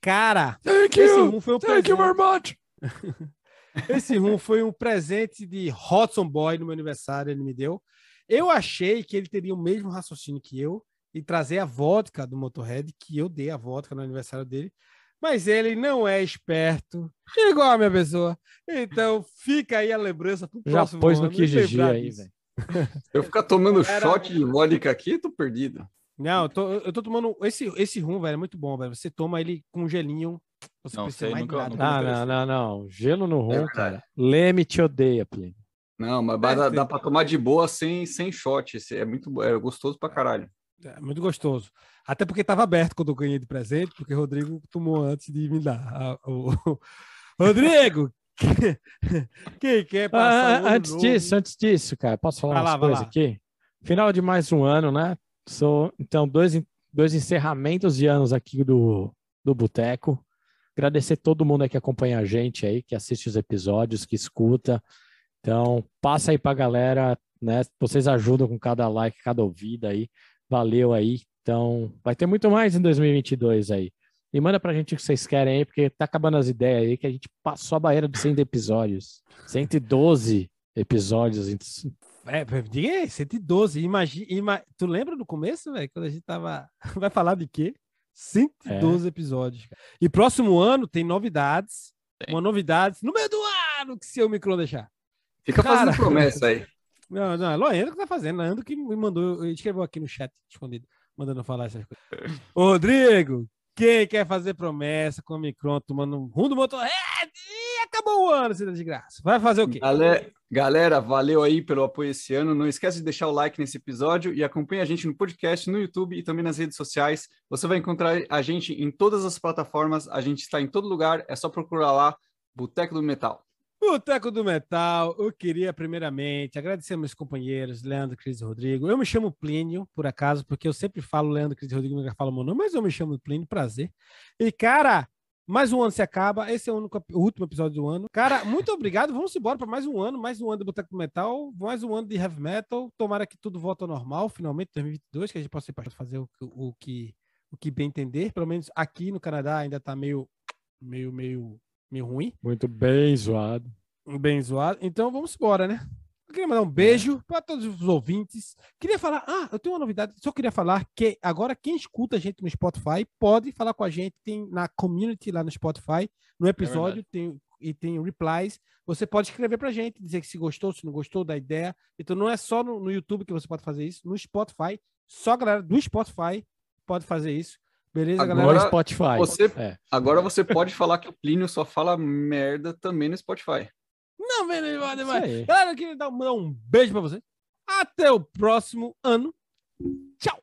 Cara, Thank esse rum foi um Thank presente. you very much. *laughs* Esse rum foi um presente de Hudson Boy no meu aniversário, ele me deu. Eu achei que ele teria o mesmo raciocínio que eu e trazer a vodka do Motorhead, que eu dei a vodka no aniversário dele, mas ele não é esperto, igual a minha pessoa. Então fica aí a lembrança pro Já próximo pôs no QGG aí, velho. *laughs* Eu ficar tomando Era... shot de vodka aqui, tô perdido. Não, eu tô, eu tô tomando esse, esse rum, velho, é muito bom, velho. Você toma ele com gelinho, você não, precisa mais nunca, nunca não, não, não, não. Gelo no rum, é, cara. Leme te odeia, Plínio. Não, mas é, dá, dá para tomar de boa sem, sem shot. É muito é gostoso pra caralho. É muito gostoso. Até porque estava aberto quando eu ganhei de presente, porque o Rodrigo tomou antes de me dar. O... *laughs* Rodrigo! *laughs* Quem quer passar? Ah, antes novo? disso, antes disso, cara, posso falar uma coisa aqui? Final de mais um ano, né? Sou, então, dois, dois encerramentos de anos aqui do, do Boteco. Agradecer todo mundo aí que acompanha a gente aí, que assiste os episódios, que escuta. Então, passa aí pra galera, né? Vocês ajudam com cada like, cada ouvida aí. Valeu aí. Então, vai ter muito mais em 2022 aí. E manda pra gente o que vocês querem aí, porque tá acabando as ideias aí, que a gente passou a barreira de 100 episódios. 112 episódios. É, diga aí, 112. Imagina, ima... Tu lembra do começo, velho? Quando a gente tava. *laughs* Vai falar de quê? 112 é. episódios. E próximo ano tem novidades. Tem. Uma novidade no meio do ano que se o micro deixar. Fica Cara, fazendo promessa aí. *laughs* Não, não, é Loendo que tá fazendo. Loendo que me mandou, escreveu aqui no chat, escondido, mandando falar essas coisas. *laughs* Rodrigo, quem quer fazer promessa com o Micron tomando um rumo do motor e acabou o ano, se de graça. Vai fazer o quê? Galera, galera, valeu aí pelo apoio esse ano. Não esquece de deixar o like nesse episódio e acompanhe a gente no podcast, no YouTube e também nas redes sociais. Você vai encontrar a gente em todas as plataformas. A gente está em todo lugar. É só procurar lá, Boteco do Metal. Boteco do Metal, eu queria primeiramente agradecer meus companheiros, Leandro, Cris e Rodrigo. Eu me chamo Plínio, por acaso, porque eu sempre falo Leandro, Cris e Rodrigo, nunca falo meu nome, mas eu me chamo Plínio, prazer. E, cara, mais um ano se acaba, esse é o, único, o último episódio do ano. Cara, muito obrigado, vamos embora para mais um ano, mais um ano de Boteco do Metal, mais um ano de Heavy Metal. Tomara que tudo volte ao normal, finalmente, 2022, que a gente possa fazer o, o, o que, o que bem entender. Pelo menos aqui no Canadá ainda tá meio, meio, meio meio ruim. Muito bem zoado. Bem zoado. Então vamos embora, né? Eu queria mandar um beijo para todos os ouvintes. Queria falar, ah, eu tenho uma novidade. Só queria falar que agora quem escuta a gente no Spotify pode falar com a gente. Tem na community lá no Spotify, no episódio É tem e tem replies. Você pode escrever pra gente, dizer que se gostou, se não gostou da ideia. Então não é só no, no YouTube que você pode fazer isso, no Spotify, só a galera do Spotify pode fazer isso. Beleza, Agora- galera? Spotify. você- É. Agora você pode falar que o Plínio só fala merda também no Spotify. Não, beleza, demais. Galera, eu queria dar, mandar um beijo pra você. Até o próximo ano. Tchau.